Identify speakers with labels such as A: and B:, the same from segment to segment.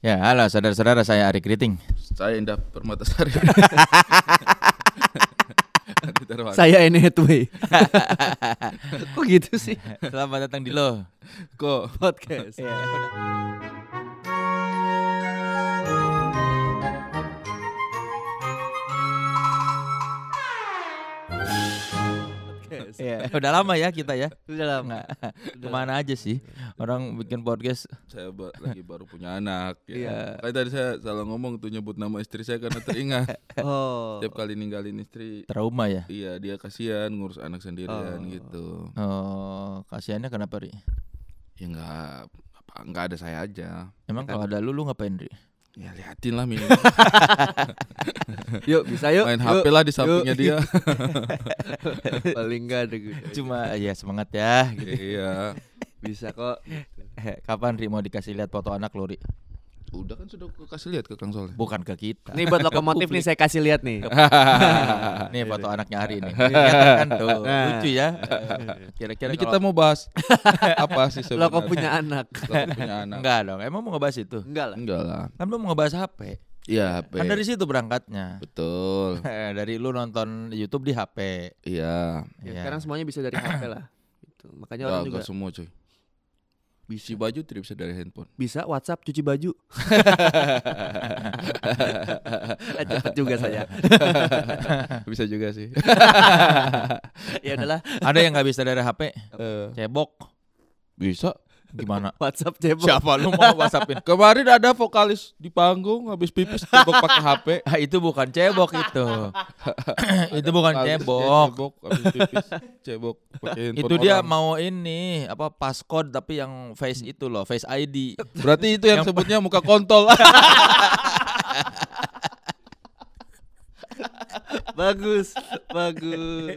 A: Ya, halo saudara-saudara, saya Ari Kriting.
B: Saya Indah Permatasari.
C: Saya ini headway. Kok gitu sih?
A: Selamat datang di Lo.
B: kok
C: Podcast. Podcast.
A: Ya, udah lama ya kita ya.
C: Sudah lama.
A: Nggak, ke mana aja sih orang bikin podcast?
B: saya ba- lagi baru punya anak.
C: Iya.
B: Ya. Kayak tadi saya salah ngomong tuh nyebut nama istri saya karena teringat.
C: Oh.
B: Setiap kali ninggalin istri,
A: Trauma ya.
B: iya dia kasihan ngurus anak sendirian
C: Oh.
B: gitu.
A: Oh, kasihannya kenapa Ri?
B: Ya nggak apa nggak ada saya aja.
A: Emang kalau ada lu lu ngapain Ri?
B: Ya liatin lah minimal.
C: Yuk bisa yuk.
B: Main
C: Yuk.
B: HP lah di sampingnya dia.
C: Paling enggak ada.
A: Cuma ya semangat ya. Gitu.
B: iya.
C: Bisa kok.
A: Eh, Kapan Ri mau dikasih lihat foto anak lu Ri?
B: Udah kan sudah kasih lihat ke Kang Soleh.
A: Bukan ke kita.
C: Nih buat lokomotif nih saya kasih lihat nih.
A: Nih foto anaknya Ari nih. Lihat kan tuh.
C: Nah.
A: Lucu ya. Kira-kira
B: Ini kita mau bahas apa sih sebenarnya?
C: Loko punya anak.
B: Loko punya anak.
A: Enggak dong. Emang mau ngebahas itu?
C: Enggak lah.
B: Enggak lah.
A: Kan lu mau ngebahas HP.
B: Iya, HP.
A: Kan dari situ berangkatnya.
B: Betul.
A: dari lu nonton YouTube di HP.
B: Iya.
C: Ya,
A: Iya.
C: sekarang semuanya bisa dari HP lah. Gitu. Makanya orang juga
B: enggak semua cuy. Bisi baju tidak bisa dari handphone.
C: bisa WhatsApp cuci baju. Cepet juga saya.
B: bisa juga sih.
C: ya udahlah.
A: Ada yang nggak bisa dari HP?
B: Eh,
A: Cebok.
B: bisa.
A: Gimana?
C: WhatsApp cebok.
A: Siapa lu mau WhatsAppin?
B: Kemarin ada vokalis di panggung habis pipis cebok pakai HP.
A: Ah, itu bukan cebok itu. itu bukan cebok.
B: Cebok habis pipis cebok pakai
A: Itu dia
B: orang.
A: mau ini apa passcode tapi yang face itu loh, face ID.
B: Berarti itu yang, sebutnya muka kontol.
C: bagus, bagus,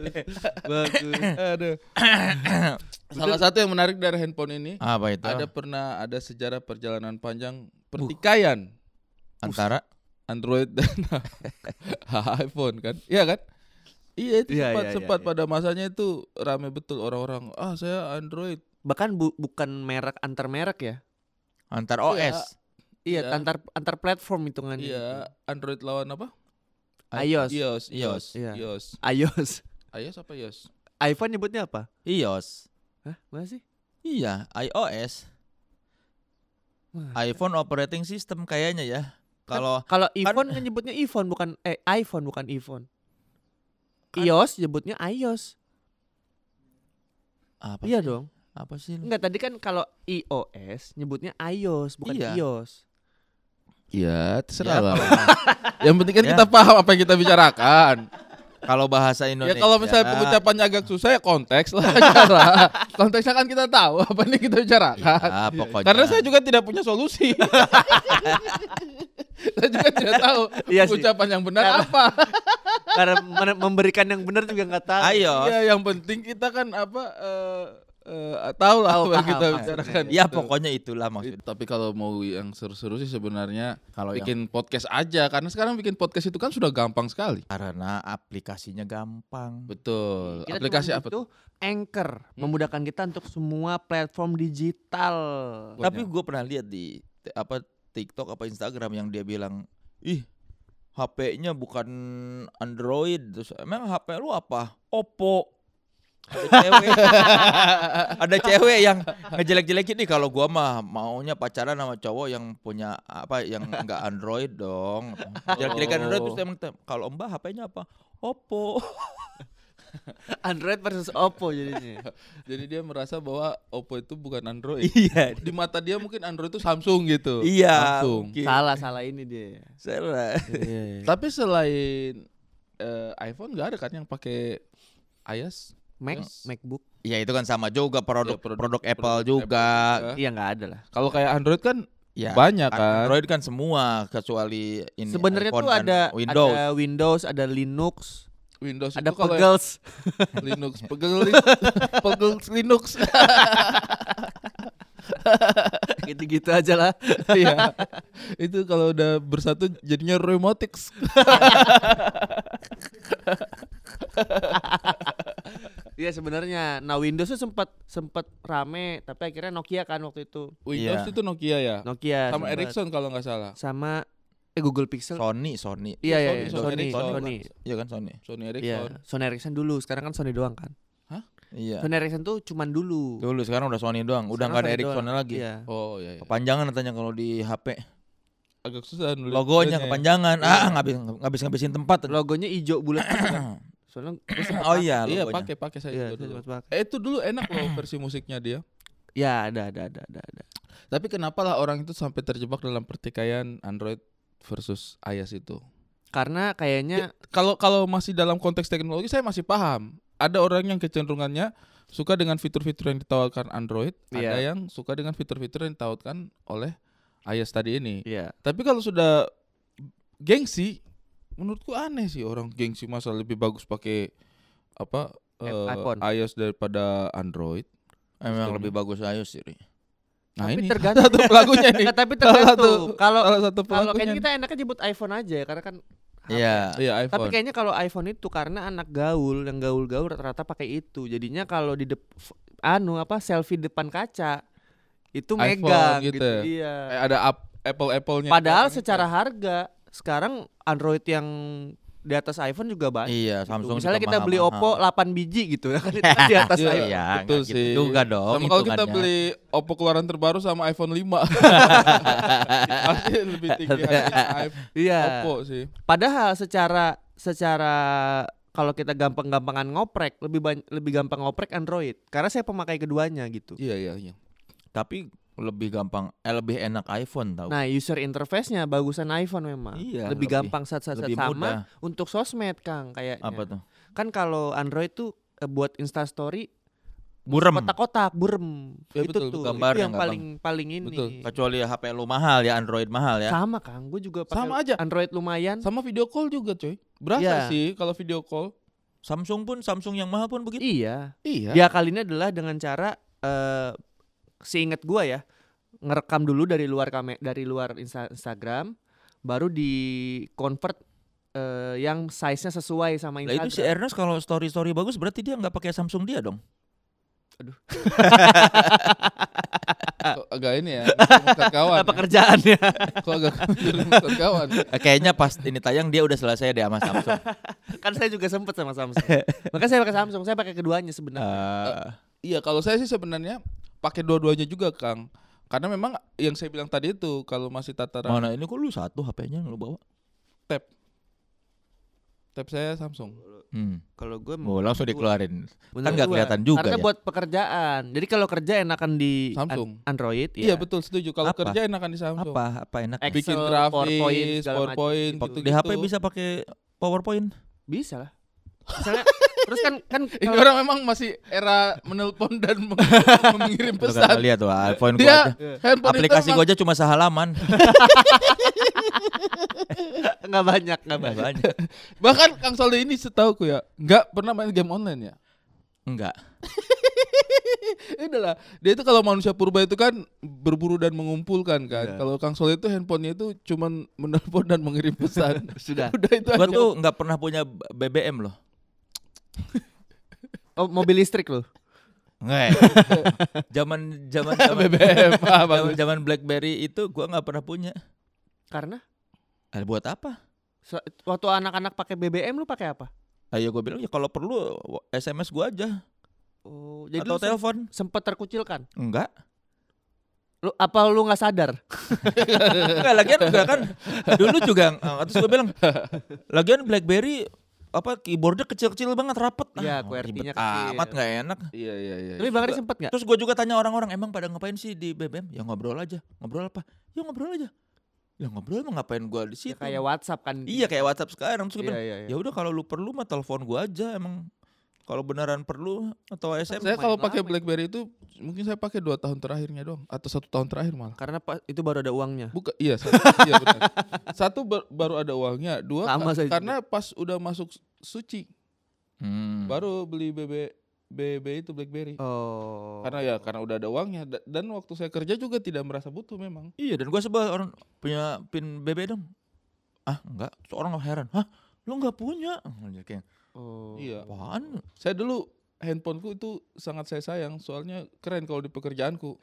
C: bagus.
B: Aduh. Salah satu yang menarik dari handphone ini
A: Apa itu?
B: ada pernah ada sejarah perjalanan panjang pertikaian
A: antara
B: Android dan iPhone kan? Iya kan? Iya itu
C: Iya,
B: sempat
C: iya, iya,
B: sempat
C: iya.
B: pada masanya itu rame betul orang-orang. Ah saya Android.
C: Bahkan bu- bukan merek antar merek ya.
A: antar OS.
C: Iya,
B: Iya.
C: antar antar platform hitungannya.
B: Iya Android lawan apa?
C: iOS.
B: iOS.
A: iOS.
B: iOS.
C: Iya.
B: iOS.
C: iOS.
B: iOS apa iOS?
C: iPhone nyebutnya apa?
A: iOS.
C: Hah, mana sih?
A: Iya, iOS. IPhone operating system kayaknya ya. Kalau
C: Kalau iPhone kan nyebutnya iPhone bukan eh iPhone bukan iPhone.
A: Kan-
C: iOS nyebutnya iOS.
A: apa
C: Iya
A: sih?
C: dong.
A: Apa sih? lu?
C: Enggak tadi kan kalau iOS nyebutnya iOS bukan
A: Iya.
C: iOS.
B: Iya terserah
A: Ya,
B: lah. yang penting kan
A: Ya.
B: kita paham apa yang kita bicarakan.
A: Kalau bahasa
B: ya
A: Indonesia.
B: kalau misalnya pengucapannya agak susah ya konteks lah. cara. Konteksnya kan kita tahu apa yang kita bicarakan.
A: Ya, pokoknya.
B: Karena saya juga tidak punya solusi. saya juga tidak tahu
C: Iya
B: ucapan yang benar
C: Karena-
B: apa.
C: Karena memberikan yang benar juga nggak tahu.
A: Ayo.
B: Ya yang penting kita kan apa eh eh, tahu lah apa yang kita bicarakan.
A: Ya pokoknya itulah maksudnya.
B: Tapi kalau mau yang seru-seru sih sebenarnya
A: Kalau yang
B: bikin podcast aja karena sekarang bikin podcast itu kan sudah gampang sekali.
A: karena aplikasinya gampang.
B: Betul.
C: Kita
B: Aplikasi apa
C: butuh Anchor
B: Hmm.
C: memudahkan kita untuk semua platform digital.
A: Tapi gue pernah lihat di apa TikTok apa Instagram yang dia bilang, ih HP-nya bukan Android, terus emang HP lu apa? Oppo. Ada cewek, ada cewek yang ngejelek-jelekin nih kalau gua mah maunya pacaran sama cowok yang punya apa yang enggak Android dong. Jelek-jelekan Android terus emang kalau Mbak HP-nya apa? Oppo.
C: Android versus Oppo jadinya.
B: Jadi dia merasa bahwa Oppo itu bukan Android.
A: iya.
B: Di mata dia mungkin Android itu Samsung gitu.
A: Iya.
B: Samsung.
A: mungkin.
C: salah salah ini dia.
A: Salah.
B: Tapi selain eh, iPhone nggak ada kan yang pakai iOS?
C: Mac,
B: Yes.
C: MacBook.
A: Ya itu kan sama juga produk
B: Ya, produk-
A: produk, Apple
B: produk
A: juga.
B: Apple
C: Iya nggak ada lah.
B: Kalau kayak Android kan
A: Ya,
B: banyak kan.
A: Android kan semua kecuali ini
C: Sebenarnya tuh ada
A: Windows.
C: ada Windows, ada Linux,
B: Windows
C: ada Pegels.
B: Linux, pegel pegel Linux.
C: Gitu-gitu aja lah.
B: Iya. itu kalau udah bersatu jadinya Roymotics.
C: Iya sebenarnya. Nah Windows tuh sempat sempat rame, tapi akhirnya Nokia kan waktu itu.
B: Windows
A: Iya.
B: itu Nokia ya.
C: Nokia
B: Sama
C: sempet.
B: Ericsson kalau nggak salah.
C: sama eh Google Pixel.
A: Sony, Sony.
C: Iya iya
B: Sony,
C: iya,
B: Sony
C: Sony
B: Ericsson.
C: Sony.
A: Iya kan Sony.
B: Sony
C: Iya,
B: Ericsson.
C: Sony Ericsson dulu. Sekarang kan Sony doang kan.
A: Iya.
C: Sony Ericsson tuh cuman dulu.
A: Dulu sekarang udah Sony doang, udah nggak ada
C: Sony
A: Ericsson
C: doang.
A: lagi.
C: Iya.
B: Oh iya. iya.
A: Kepanjangan katanya kalau di HP.
B: Agak susah nulis.
A: Logonya
B: ya.
A: kepanjangan. Ah, ngabis ngabis ngabisin tempat.
C: Logonya hijau bulat. Soalnya
A: Oh iya,
B: Iya pakai pakai saya
C: Iya,
B: juga dulu.
C: pakai.
B: Eh itu dulu enak loh versi musiknya dia.
C: Ya, ada ada ada ada ada.
B: Tapi kenapa lah orang itu sampai terjebak dalam pertikaian Android versus iOS itu?
C: Karena kayaknya
B: Kalau kalau masih dalam konteks teknologi saya masih paham. Ada orang yang kecenderungannya suka dengan fitur-fitur yang ditawarkan Android, ada
C: Iya.
B: yang suka dengan fitur-fitur yang ditawarkan oleh iOS tadi ini.
C: ya
B: Tapi kalau sudah gengsi, menurutku aneh sih orang gengsi masa lebih bagus pakai apa
C: iPhone.
B: iOS daripada Android.
A: Emang lebih bagus iOS sih. Ri.
B: Nah
C: Tapi
B: ini
C: tergantung.
B: satu pelakunya nih.
C: Nggak, tapi tergantung. Kalau
B: satu
C: kalau
B: pelakunya.
C: kayaknya kita enaknya nyebut iPhone aja ya karena kan.
A: Iya.
B: Iya
C: Tapi
B: iPhone.
C: kayaknya kalau iPhone itu karena anak gaul yang gaul-gaul rata-rata pakai itu. Jadinya kalau di dep- anu apa selfie depan kaca itu
B: iPhone
C: megang
B: gitu
C: gitu.
B: ya?
C: Iya.
B: Eh, ada ap- Apple-Apple-nya.
C: Padahal
B: Kan
C: secara
B: itu.
C: harga sekarang Android yang di atas iPhone juga banyak.
A: Iya, Samsung
C: Misalnya kita beli. Oppo 8 biji gitu ya kan itu kan di atas
B: Iya,
C: iPhone.
A: Iya,
B: betul
A: gitu
B: sih.
A: juga dong.
B: Sama kalau kita beli Oppo keluaran terbaru sama iPhone 5. Pasti lebih tinggi iPhone
C: Iya.
B: Oppo sih.
C: Padahal secara secara kalau kita gampang-gampangan ngoprek lebih banyak lebih gampang ngoprek Android karena saya pemakai keduanya gitu.
B: Iya iya iya.
A: Tapi lebih gampang, eh lebih enak iPhone tau.
C: Nah, user interface-nya bagusan iPhone memang.
A: Iya,
C: lebih,
A: lebih-
C: gampang
A: lebih
C: sama
A: mudah.
C: untuk sosmed, Kang, kayaknya.
A: Apa tuh?
C: Kan kalau Android tuh eh, buat Insta story
A: Burem.
C: kotak-kotak, burem.
B: Ya,
C: itu
B: betul,
C: tuh.
A: gambarnya
C: itu yang paling paling ini.
B: Betul.
A: Kecuali HP lu mahal ya, Android mahal ya.
C: Sama, Kang. Gue juga pakai
B: Sama aja.
C: Android lumayan.
B: Sama video call juga, coy. Berasa
C: Iya.
B: sih kalau video call.
A: Samsung pun Samsung yang mahal pun begitu.
C: Iya.
B: Iya.
C: Dia kali ini adalah dengan cara eh seingat gua ya, ngerekam dulu dari luar kame dari luar Insta- Instagram, baru di convert eh, yang size-nya sesuai sama
A: Lah itu si
C: Instagram.
A: Ernest kalau story story bagus berarti dia nggak pakai Samsung dia dong.
B: Kok agak ini ya. Kawan.
C: Apa kerjaannya?
B: Kok agak kawan.
A: Eh, kayaknya pas ini tayang dia udah selesai deh sama Samsung.
C: kan saya juga sempet sama Samsung. Makanya saya pakai Samsung, saya pakai keduanya sebenarnya.
A: Eh,
B: Iya, kalau saya sih sebenarnya pakai dua-duanya juga, Kang. Karena memang yang saya bilang tadi itu kalau masih tataran
A: mana ini kok lu satu HP-nya yang lu bawa?
B: tab. Tab saya Samsung.
A: Hmm.
C: Kalau gue
A: Oh, langsung dikeluarin.
C: Bener
A: Kan nggak kelihatan juga
C: Karena
A: ya.
C: buat pekerjaan. Jadi kalau kerja enakan di an-
B: Samsung.
C: Android
B: Iya,
C: ya.
B: betul setuju. Kalau
A: Apa?
B: kerja enakan di Samsung.
A: Apa? Apa enak?
C: Excel,
B: Bikin
C: PowerPoint,
B: grafis,
C: macam.
B: PowerPoint,
C: Gitu.
B: gitu,
A: Di HP bisa pakai PowerPoint.
C: Bisa lah. Misalnya terus kan kan
B: Ini
C: kalau-
B: orang memang masih era menelpon dan meng- mengirim
A: kan
B: pesan.
A: lihat tuh iPhone gua
B: Dia
A: aja.
B: handphone
A: Aplikasi gua aja cuma sehalaman.
C: nggak banyak nggak banyak.
A: banyak.
B: bahkan Kang Soleh ini setauku ya nggak pernah main game online ya.
A: Enggak.
B: Udah lah, dia itu kalau manusia purba itu kan berburu dan mengumpulkan kan.
C: Iya.
B: Kalau Kang Soleh itu handphonenya itu cuman menelpon dan mengirim pesan.
C: Sudah.
B: Udah itu
A: Gua
B: aja.
A: tuh nggak pernah punya BBM loh.
C: Oh, mobil listrik loh.
A: Nggak. Zaman zaman zaman
B: BBM
A: zaman, BlackBerry itu gua nggak pernah punya.
C: Karena
A: Eh, buat apa?
C: se- waktu anak-anak pakai BBM lu pakai apa?
A: Ayo gue bilang ya kalau perlu SMS gua aja
C: Oh, jadi
A: atau telepon.
C: sempet terkucilkan.
A: Enggak.
C: Lu apa lu nggak sadar?
A: Enggak lagian enggak kan dulu juga eh, terus gue bilang lagian BlackBerry apa keyboardnya kecil-kecil banget rapet
C: Iya,
A: Ah,
C: QWERTY-nya
A: ribet
C: kecil.
A: amat nggak enak
B: Iya iya iya.
C: Tapi Bang Ri sempet nggak?
A: terus gue juga tanya orang-orang emang pada ngapain sih di BBM ya ngobrol aja ngobrol apa ya ngobrol aja ya ngobrol emang ngapain gue di
C: Ya,
A: situ
C: kayak WhatsApp kan.
A: iya kayak WhatsApp sekarang terus
C: Iya, iya, iya.
A: ya udah kalau lu perlu mah telepon gue aja emang kalau beneran perlu atau SMS
B: Saya kalau pakai
C: lama.
B: BlackBerry itu mungkin saya pakai dua tahun terakhirnya doang atau satu tahun terakhir malah.
C: Karena pa- itu baru ada uangnya.
B: Bukan, iya, satu, iya benar. Satu bar- baru ada uangnya, dua
C: Sama
B: ka-
C: saya
B: karena pas udah masuk suci
A: Hmm.
B: baru beli BB BB itu BlackBerry.
C: Oh.
B: Karena ya karena udah ada uangnya Da- dan waktu saya kerja juga tidak merasa butuh memang.
A: iya dan gue sebel orang punya pin BB dong ah enggak orang heran hah lu nggak punya Oh, kayak,
C: Oh.
B: Iya.
A: Apaan?
B: Saya dulu handphoneku itu sangat saya sayang soalnya keren kalau di pekerjaanku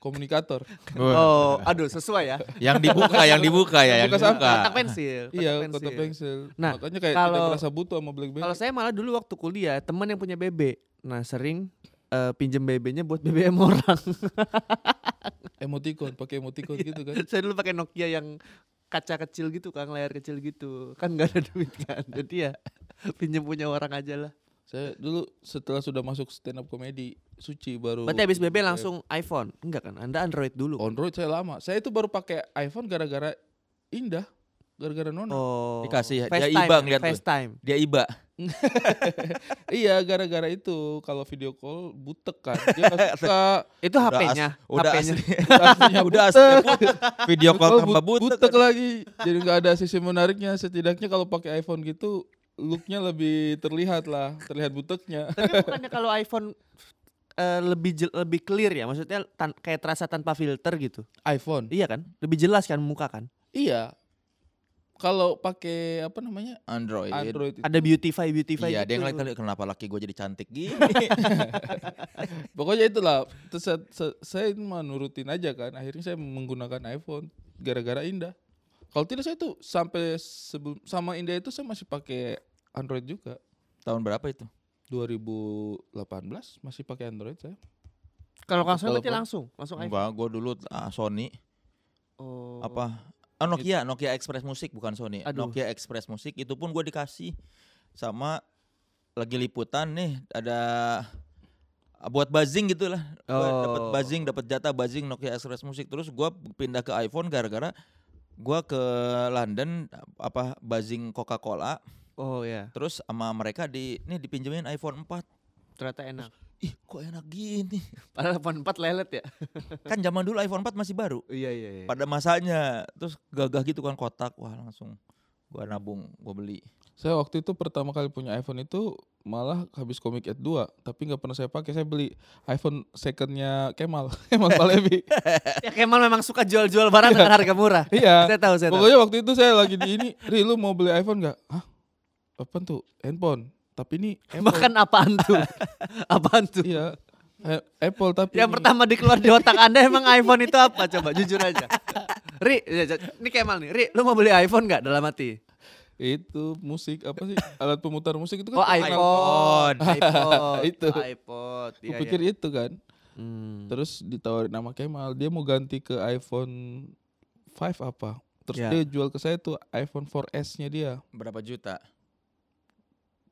B: komunikator.
C: Oh, aduh sesuai ya.
A: yang dibuka, yang dibuka ya, yang
B: Buka
A: dibuka.
C: Kotak pensil. kotak
B: iya,
C: pensil.
B: kota pensil.
C: Nah,
B: Makanya kayak
C: kalau-
B: tidak merasa butuh sama BlackBerry.
C: Kalau saya malah dulu waktu kuliah teman yang punya BB. Nah sering eh, pinjem BB-nya buat BBM orang.
B: emoticon, pakai emoticon gitu kan.
C: saya dulu pakai Nokia yang kaca kecil gitu kan, layar kecil gitu. Kan nggak ada duit kan. Jadi ya pinjem punya orang aja lah.
B: Saya dulu setelah sudah masuk stand up comedy suci baru
C: Berarti habis BB langsung iPhone? Enggak kan? Anda Android dulu.
B: Android saya lama. Saya itu baru pakai iPhone gara-gara indah, gara-gara nona.
C: Oh.
A: Dikasih, dia
C: FaceTime,
A: iba ngeliat tuh.
C: FaceTime.
A: Dia iba.
B: iya, gara-gara itu kalau video call butek kan. Dia suka.
C: Itu HP-nya.
A: udah
C: HP-nya.
B: Aslinya
A: udah
B: butek.
A: asli butek. Video call
B: Kalau
A: tambah
B: but-
A: butek.
B: butek lagi. Jadi nggak ada sisi menariknya. Setidaknya kalau pakai iPhone gitu looknya lebih terlihat lah, terlihat buteknya.
C: Tapi bukannya kalau iPhone eh, lebih jel- lebih clear ya? Maksudnya tan- kayak terasa tanpa filter gitu.
B: iPhone.
C: Iya kan? Lebih jelas kan muka kan?
B: Iya. Kalau pakai apa namanya?
A: Android.
B: Android itu.
C: Ada beautify beautify
A: Iya, dia
C: gitu.
A: ngeliat kali kenapa laki gue jadi cantik gini.
B: Pokoknya itulah. Terus saya, saya, saya mah nurutin aja kan. Akhirnya saya menggunakan iPhone gara-gara indah. Kalau tidak saya tuh sampai sebelum sama Indah itu saya masih pakai Android juga.
A: Tahun berapa itu?
B: 2018 masih pakai Android saya.
C: Kalau langsung berarti langsung, langsung iPhone.
A: Enggak, gue dulu ah, Sony
C: Oh.
A: apa? Ah, Nokia, Nokia Express Musik bukan Sony.
C: Aduh.
A: Nokia Express Musik itu pun gue dikasih sama lagi liputan nih ada ah, buat buzzing gitu lah. Gua dapat
C: Oh.
A: buzzing, dapat jatah buzzing Nokia Express Musik. Terus gua pindah ke iPhone gara-gara gua ke London apa buzzing Coca-Cola.
C: Oh ya,
A: Terus sama mereka di nih dipinjemin iPhone 4.
C: ternyata enak.
A: Ih, kok enak gini?
C: Padahal iPhone 4 lelet ya.
A: kan zaman dulu iPhone 4 masih baru.
C: Iya iya iya.
A: Pada masanya terus gagah gitu kan kotak. Wah, langsung gua nabung, gua beli.
B: Saya waktu itu pertama kali punya iPhone itu malah habis komik Ed 2 tapi nggak pernah saya pakai saya beli iPhone secondnya Kemal Kemal Palevi
C: ya Kemal memang suka jual-jual barang dengan harga murah.
B: iya
C: Saya tahu, saya tahu.
B: pokoknya waktu itu saya lagi di ini Ri lu mau beli iPhone nggak Hah apa tuh handphone tapi ini Apple
C: Bahkan apaan tuh? apaan tuh?
B: iya A- Apple tapi
C: Yang
B: ini-
C: pertama dikeluar di otak Anda emang iPhone itu apa? Coba jujur aja. Ri, ya, ya, ini Kemal nih. Ri, lu mau beli iPhone nggak dalam hati?
B: itu musik apa sih alat pemutar musik itu kan
C: Oh, iPhone. iPhone.
B: Itu.
C: IPod. Iya,
B: Kupikir
C: iya.
B: itu kan
C: Hmm.
B: Terus ditawarin nama Kemal, dia mau ganti ke iPhone 5 apa? Terus
C: Ya.
B: dia jual ke saya tuh iPhone 4S-nya dia.
A: Berapa juta?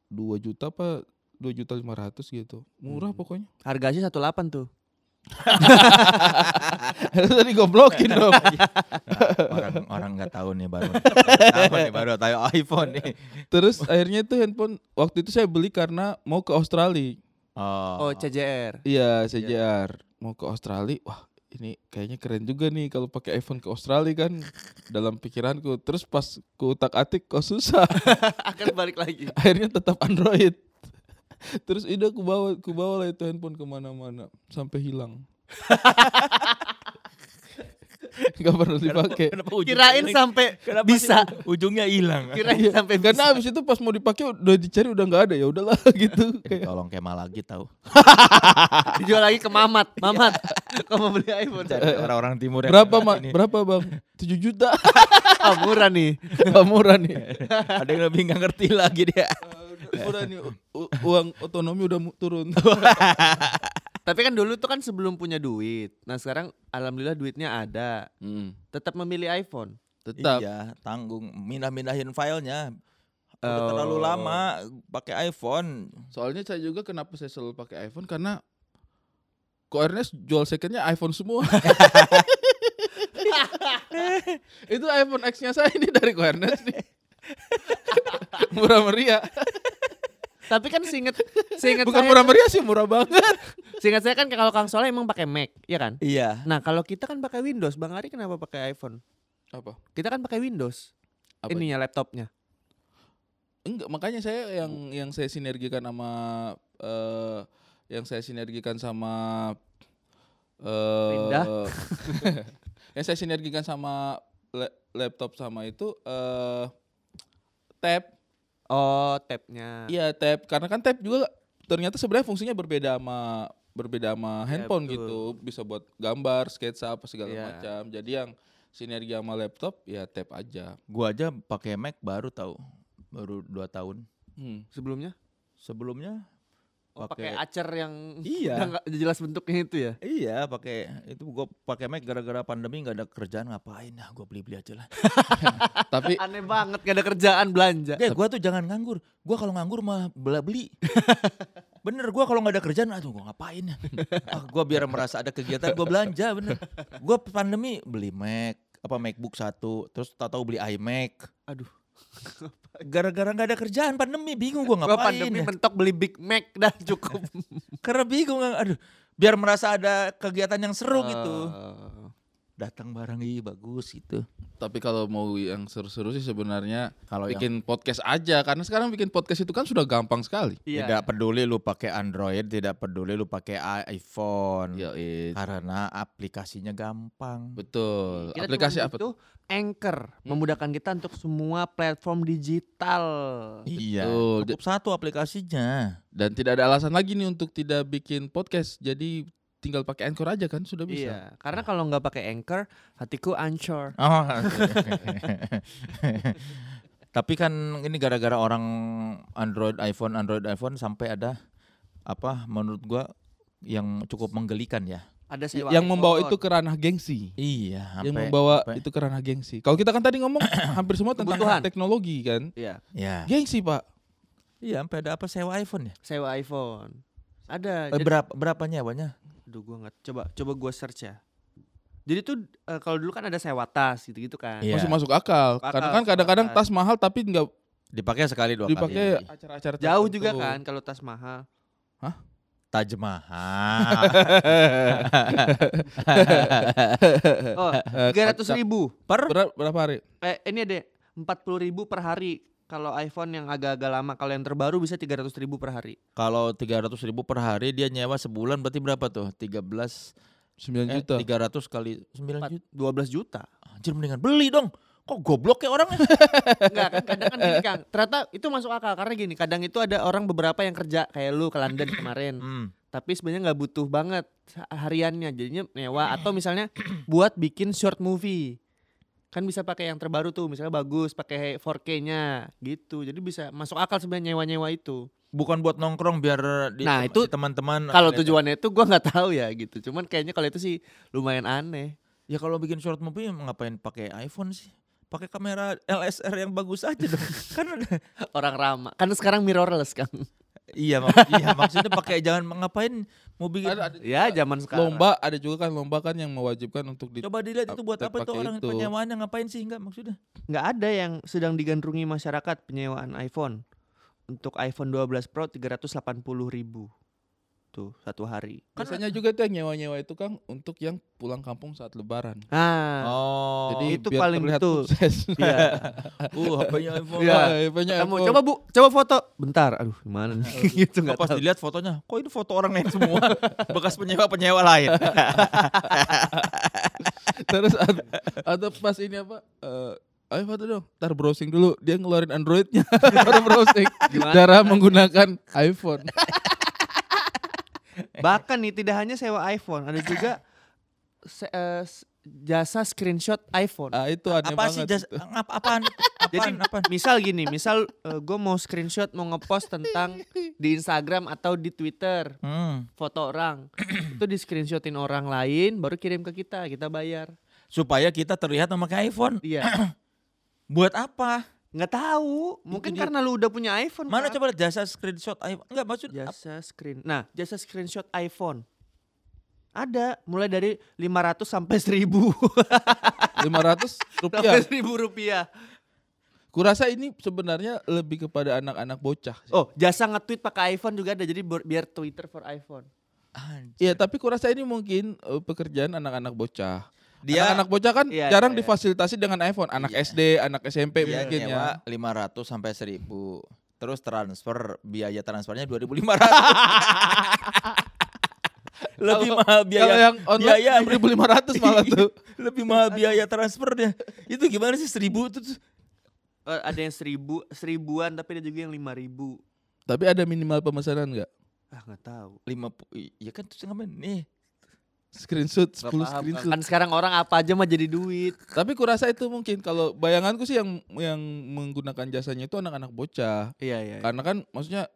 B: 2 juta apa 2 juta 500 gitu. Murah
C: Hmm.
B: pokoknya.
C: Harganya 18 tuh.
B: Tadi goblokin dong.
A: orang orang nggak tahu nih baru tahu nih baru tahu iPhone nih
B: Terus akhirnya itu handphone waktu itu saya beli karena mau ke Australia.
C: Oh, CJR.
B: Iya, CJR. Mau ke Australia. Wah, ini kayaknya keren juga nih kalau pakai iPhone ke Australia kan dalam pikiranku. Terus pas ku utak-atik kok susah.
C: Akan balik lagi.
B: akhirnya tetap Android terus udah ku bawa ku bawa lah itu handphone ke mana-mana sampai hilang nggak pernah dipakai.
A: Kenapa ujungnya
C: Kirain sampai
A: Kenapa
C: bisa.
A: ujungnya hilang?
C: Kirain
B: Iya,
C: sampai
B: karena
C: bisa.
B: abis itu pas mau dipakai udah dicari udah nggak ada ya udahlah gitu.
A: Eh,
B: kayak
A: tolong Kemal lagi tahu
C: Dijual lagi ke Mamat. Mamat, kau mau beli iPhone?
A: Cari orang-orang timur yang
B: berapa mak
A: ini.
B: berapa bang? 7 juta.
C: Ah, murah nih.
B: nggak murah nih.
A: Ada yang lebih nggak ngerti lagi dia.
B: Murah nih. U- u- uang otonomi udah mu- turun
C: Tapi kan dulu tuh kan sebelum punya duit. Nah sekarang alhamdulillah duitnya ada.
B: Hmm,
C: Tetap memilih iPhone.
B: tetap
A: iya tanggung mindah-mindahin filenya udah
C: Oh.
A: terlalu lama pakai iPhone
B: soalnya saya juga kenapa saya selalu pakai iPhone karena Ko Ernest jual secondnya iPhone semua. itu iPhone X-nya saya ini dari Ko Ernest nih. murah meriah.
C: Tapi kan seinget, seinget
B: Bukan
C: saya,
B: murah meriah sih, murah banget.
C: seinget saya kan kalau Kang Soleh emang pakai Mac, ya kan?
A: iya
C: Nah kalau kita kan pakai Windows, Bang Ari kenapa pakai iPhone?
B: Apa?
C: Kita kan pakai Windows.
B: Apa
C: Ininya laptopnya.
B: Enggak, makanya saya yang yang saya sinergikan sama eh yang saya sinergikan sama eh
C: Linda.
B: yang saya sinergikan sama la- laptop sama itu eh tab
C: Oh, tabnya.
B: Iya tab karena kan tab juga ternyata sebenarnya fungsinya berbeda sama berbeda sama
C: Iya,
B: handphone
C: betul.
B: gitu bisa buat gambar sketsa apa segala
C: Iya.
B: macam jadi yang sinergi sama laptop ya tab aja
A: Gua aja pakai Mac baru tahu. Baru dua tahun.
B: hmm.
C: Sebelumnya?
A: Sebelumnya
C: Oh, pakai acer yang
A: Iya.
C: udah nggak jelas bentuknya itu ya.
A: Iya pakai itu gua pakai Mac gara-gara pandemi nggak ada kerjaan ngapain nah gua beli-beli aja lah.
B: tapi
C: Aneh banget gak ada kerjaan belanja.
A: Eh gua tuh jangan nganggur. Gua kalau nganggur mah bela beli. bener gua kalau nggak ada kerjaan aduh gua ngapain ya. ah, gua biar merasa ada kegiatan gua belanja bener. Gua pandemi beli Mac apa MacBook satu terus tahu-tahu beli iMac.
C: Aduh.
A: Gara-gara nggak ada kerjaan pandemi bingung gua
C: Gua
A: ngapain
C: pandemi
A: ya.
C: mentok beli Big Mac dah cukup.
A: Karena bingung aduh biar merasa ada kegiatan yang seru gitu. Datang barang iya bagus gitu.
B: tapi kalau mau yang seru-seru sih sebenarnya
A: Kalau yang
B: bikin podcast aja karena sekarang bikin podcast itu kan sudah gampang sekali
C: Iya.
A: tidak peduli lu pakai Android, tidak peduli lu pakai iPhone.
B: ya
A: Karena aplikasinya gampang.
B: betul
C: Kita
B: aplikasi apa
C: butuh Anchor memudahkan kita untuk semua platform digital.
A: Iya,
B: Betul.
A: cukup satu aplikasinya.
B: dan tidak ada alasan lagi nih untuk tidak bikin podcast jadi tinggal pakai Anchor aja kan sudah bisa
C: Iya, karena kalau nggak pakai Anchor, hatiku ancur.
A: Oh. Tapi kan ini gara-gara orang Android iPhone Android iPhone sampai ada apa menurut gua yang cukup menggelikan ya.
C: Ada sewa
B: yang membawa itu ke ranah gengsi
A: Iya,
B: yang
A: sampai
B: membawa
A: sampai-
B: itu ke ranah gengsi kalau kita kan tadi ngomong hampir semua tentang
C: Kebutuhan.
B: teknologi kan
C: Iya,
A: ya.
B: gengsi pak
A: Iya, sampai ada apa sewa iPhone ya?
C: sewa iPhone. Ada.
A: Eh, berapa berapa nyewanya?
C: Aduh, gua nggak. Coba, coba gua search ya. Jadi tuh eh, kalau dulu kan ada sewa tas gitu-gitu kan.
A: Iya.
B: masih masuk akal.
C: Masuk
B: Karena
C: akal,
B: kan kadang-kadang
C: akal.
B: tas mahal tapi nggak
A: Dipakai sekali dua
B: dipakai
A: kali.
B: acara-acara
C: Jauh
B: tertentu.
C: juga kan kalau tas mahal.
A: Taj Mahal.
C: Oh, tiga ratus ribu.
A: per
B: Berapa, berapa hari?
C: Eh, ini ada empat puluh ribu per hari. Kalau iPhone yang agak-agak lama, kalau yang terbaru bisa tiga ratus ribu per hari.
A: kalau 300 ribu per hari dia nyewa sebulan berarti berapa tuh? 13
B: 9
A: eh,
B: juta.
A: 300 kali 9
C: Empat-
A: juta.
C: 12 juta.
A: Anjir mendingan beli dong. Kok goblok ya orangnya?
C: Enggak kan kadang kan gini Kang. Ternyata itu masuk akal karena gini, kadang itu ada orang beberapa yang kerja kayak lu ke London kemarin.
A: hmm.
C: Tapi sebenarnya nggak butuh banget hariannya. Jadinya nyewa atau misalnya buat bikin short movie. Kan bisa pakai yang terbaru tuh, misalnya bagus pakai 4K-nya gitu. Jadi bisa masuk akal sebenarnya nyewa-nyewa itu.
A: Bukan buat nongkrong biar di
C: Nah, itu
A: teman-teman
C: Kalau
A: lihat-
C: tujuannya itu gua nggak tahu ya gitu. Cuman kayaknya kalau itu sih lumayan aneh.
A: Ya kalau bikin short movie ngapain pakai iPhone sih? Pakai kamera LSR yang bagus aja dong. kan ada.
C: Orang ramah. Kan sekarang mirrorless kan.
A: Iya, mak- iya maksudnya pakai jangan ngapain mau bikin
B: Ada, ada
C: ya zaman sekarang.
B: lomba ada juga kan lomba kan yang mewajibkan untuk di
A: Coba dilihat itu buat
B: Ap-
A: apa itu
B: pakai
A: orang
B: itu.
A: penyewaannya ngapain sih enggak maksudnya?
C: nggak ada yang sedang digandrungi masyarakat penyewaan iPhone. Untuk iPhone 12 Pro 380 ribu. Tuh satu hari.
B: biasanya juga tuh yang nyewa-nyewa itu kan untuk yang pulang kampung saat lebaran.
C: Nah,
A: Oh.
B: Jadi
C: itu
B: biar
C: paling
B: terlihat
C: betul.
B: sukses.
C: iya.
A: uh, HP-nya iPhone.
C: Iya.
B: Wah, banyak
C: Kamu
B: iPhone.
C: coba Bu, coba foto. Bentar. Aduh, gimana nih? gitu nggak
A: Pas
C: tahu.
A: dilihat fotonya, kok ini foto orang lain semua? Bekas penyewa-penyewa lain.
B: Terus ada, ada pas ini apa? eh ayo foto dong. Ntar browsing dulu. Dia ngeluarin Androidnya. Baru browsing.
C: Gimana?
B: Cara menggunakan iPhone.
C: Bahkan nih tidak hanya sewa iPhone, ada juga se- eh, s- jasa screenshot iPhone.
B: Ah itu aneh
A: apa sih
B: banget.
A: jas ngap apaan?
C: Jadi
A: Apaan? apaan?
C: misal gini, misal gue mau screenshot mau ngepost tentang di Instagram atau di Twitter
A: Hmm.
C: foto orang, itu di screenshotin orang lain baru kirim ke kita, kita bayar.
A: Supaya kita terlihat memakai iPhone.
C: Iya.
A: Buat apa?
C: Nggak tahu, mungkin
A: dia-
C: karena lu udah punya iPhone.
A: Mana
C: Pak.
A: coba jasa screenshot iPhone? Enggak maksud
C: jasa screen. Nah, jasa screenshot iPhone. Ada mulai dari 500 sampai 1000.
B: 500 rupiah.
C: Sampai 1000 rupiah.
B: Kurasa ini sebenarnya lebih kepada anak-anak bocah. sih.
C: Oh, jasa nge-tweet pakai iPhone juga ada. Jadi biar Twitter for iPhone.
B: Iya, tapi kurasa ini mungkin eh, pekerjaan anak-anak bocah.
A: Dia
B: anak bocah kan
C: Iya,
B: jarang
C: iya.
B: difasilitasi dengan iPhone. Anak
A: Iya.
B: SD, anak SMP
A: dia
B: mungkin ya.
A: nyewa 500 sampai 1000. Terus transfer biaya transfernya 2500. Lebih
B: Kalau-
A: mahal
B: Kalau
A: biaya
B: yang online
A: biaya
B: 6.500 malah tuh.
A: lebih mahal biaya transfernya. Itu gimana sih 1000 itu tuh?
C: eh, ada yang seribu seribuan tapi ada juga yang lima ribu.
B: Tapi ada minimal pemesanan nggak?
C: Ah nggak tahu.
A: lima iya kan setengah menit nih
B: Screenshot,
C: Nggak
B: 10
C: paham.
B: screenshot.
C: Kan sekarang orang apa aja mah jadi duit.
B: Tapi kurasa itu mungkin kalau bayanganku sih yang yang menggunakan jasanya itu anak-anak bocah.
C: Iya iya.
B: Karena kan maksudnya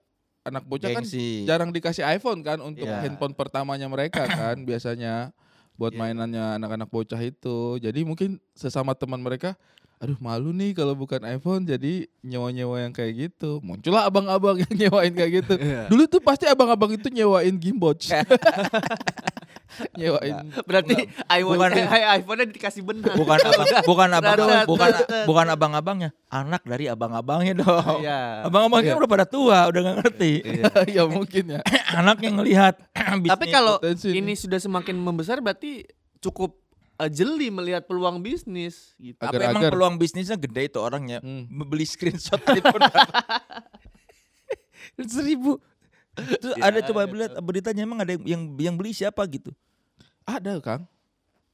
B: anak bocah kan
A: gengsi
B: jarang dikasih iPhone kan untuk
A: Iya.
B: handphone pertamanya mereka kan biasanya buat
C: Iya.
B: mainannya anak-anak bocah itu. Jadi mungkin sesama teman mereka aduh malu nih kalau bukan iPhone jadi nyewa-nyewa yang kayak gitu. Muncullah abang-abang yang nyewain kayak gitu.
C: Iya.
B: Dulu tuh pasti abang-abang itu nyewain gimbot. nyewain.
C: Berarti iPhone
A: bukan-
C: iPhone-nya dikasih benang.
A: bukan abang bukan abang bukan bukan abang-abangnya. Anak dari abang-abangnya dong.
C: Iya.
A: abang-abangnya
B: Iya.
A: udah pada tua udah nggak ngerti.
B: Ya mungkin ya.
A: anak yang ngelihat.
C: Tapi kalau ini. sudah semakin membesar berarti cukup eh, jeli melihat peluang bisnis gitu.
A: apa emang peluang bisnisnya gede itu orangnya?
B: Hmm.
A: beli screenshot iPhone seribu Terus
C: Ya,
A: ada coba lihat beritanya emang ada yang yang, yang beli siapa gitu
B: Ada Kang.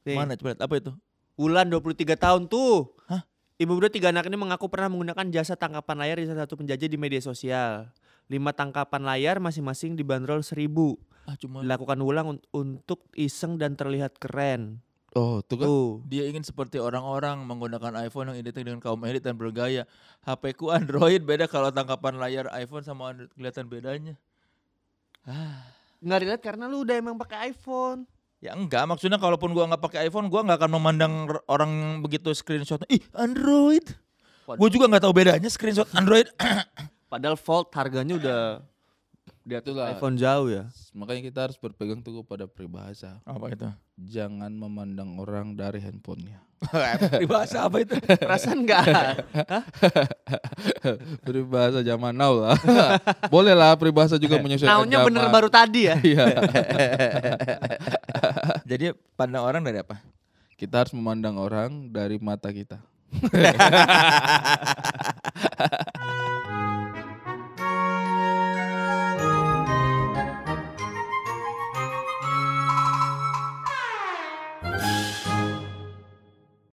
C: Nih,
A: mana coba lihat apa itu
C: Wulan 23 tahun tuh.
A: Hah?
C: Ibu muda tiga anak ini mengaku pernah menggunakan jasa tangkapan layar di salah satu penjajah di media sosial. Lima tangkapan layar masing-masing dibanderol seribu.
A: ah cuma
C: Dilakukan ulang un- untuk iseng dan terlihat keren.
B: Oh, tuh kan.
C: Tuh.
A: dia ingin seperti orang-orang menggunakan iPhone yang identik dengan kaum elit dan bergaya. HP ku Android beda kalau tangkapan layar iPhone sama Android kelihatan bedanya.
C: Nggak relate karena lu udah emang pakai iPhone.
A: Ya enggak, maksudnya kalaupun gua nggak pakai iPhone, gua nggak akan memandang orang begitu screenshot. Ih, Android. Gue juga nggak tahu bedanya screenshot Android.
C: Padahal Fold harganya udah di atas
B: Itulah.
C: iPhone jauh ya.
B: Makanya kita harus berpegang teguh pada peribahasa.
A: apa itu?
B: Jangan memandang orang dari handphonenya.
A: Bahasa apa itu?
C: Perasaan enggak?
B: peribahasa zaman now lah. Boleh lah peribahasa juga menyesuaikan
C: Naunya
B: zaman.
C: bener baru tadi ya.
B: Iya.
A: Jadi pandang orang dari apa?
B: kita harus memandang orang dari mata kita.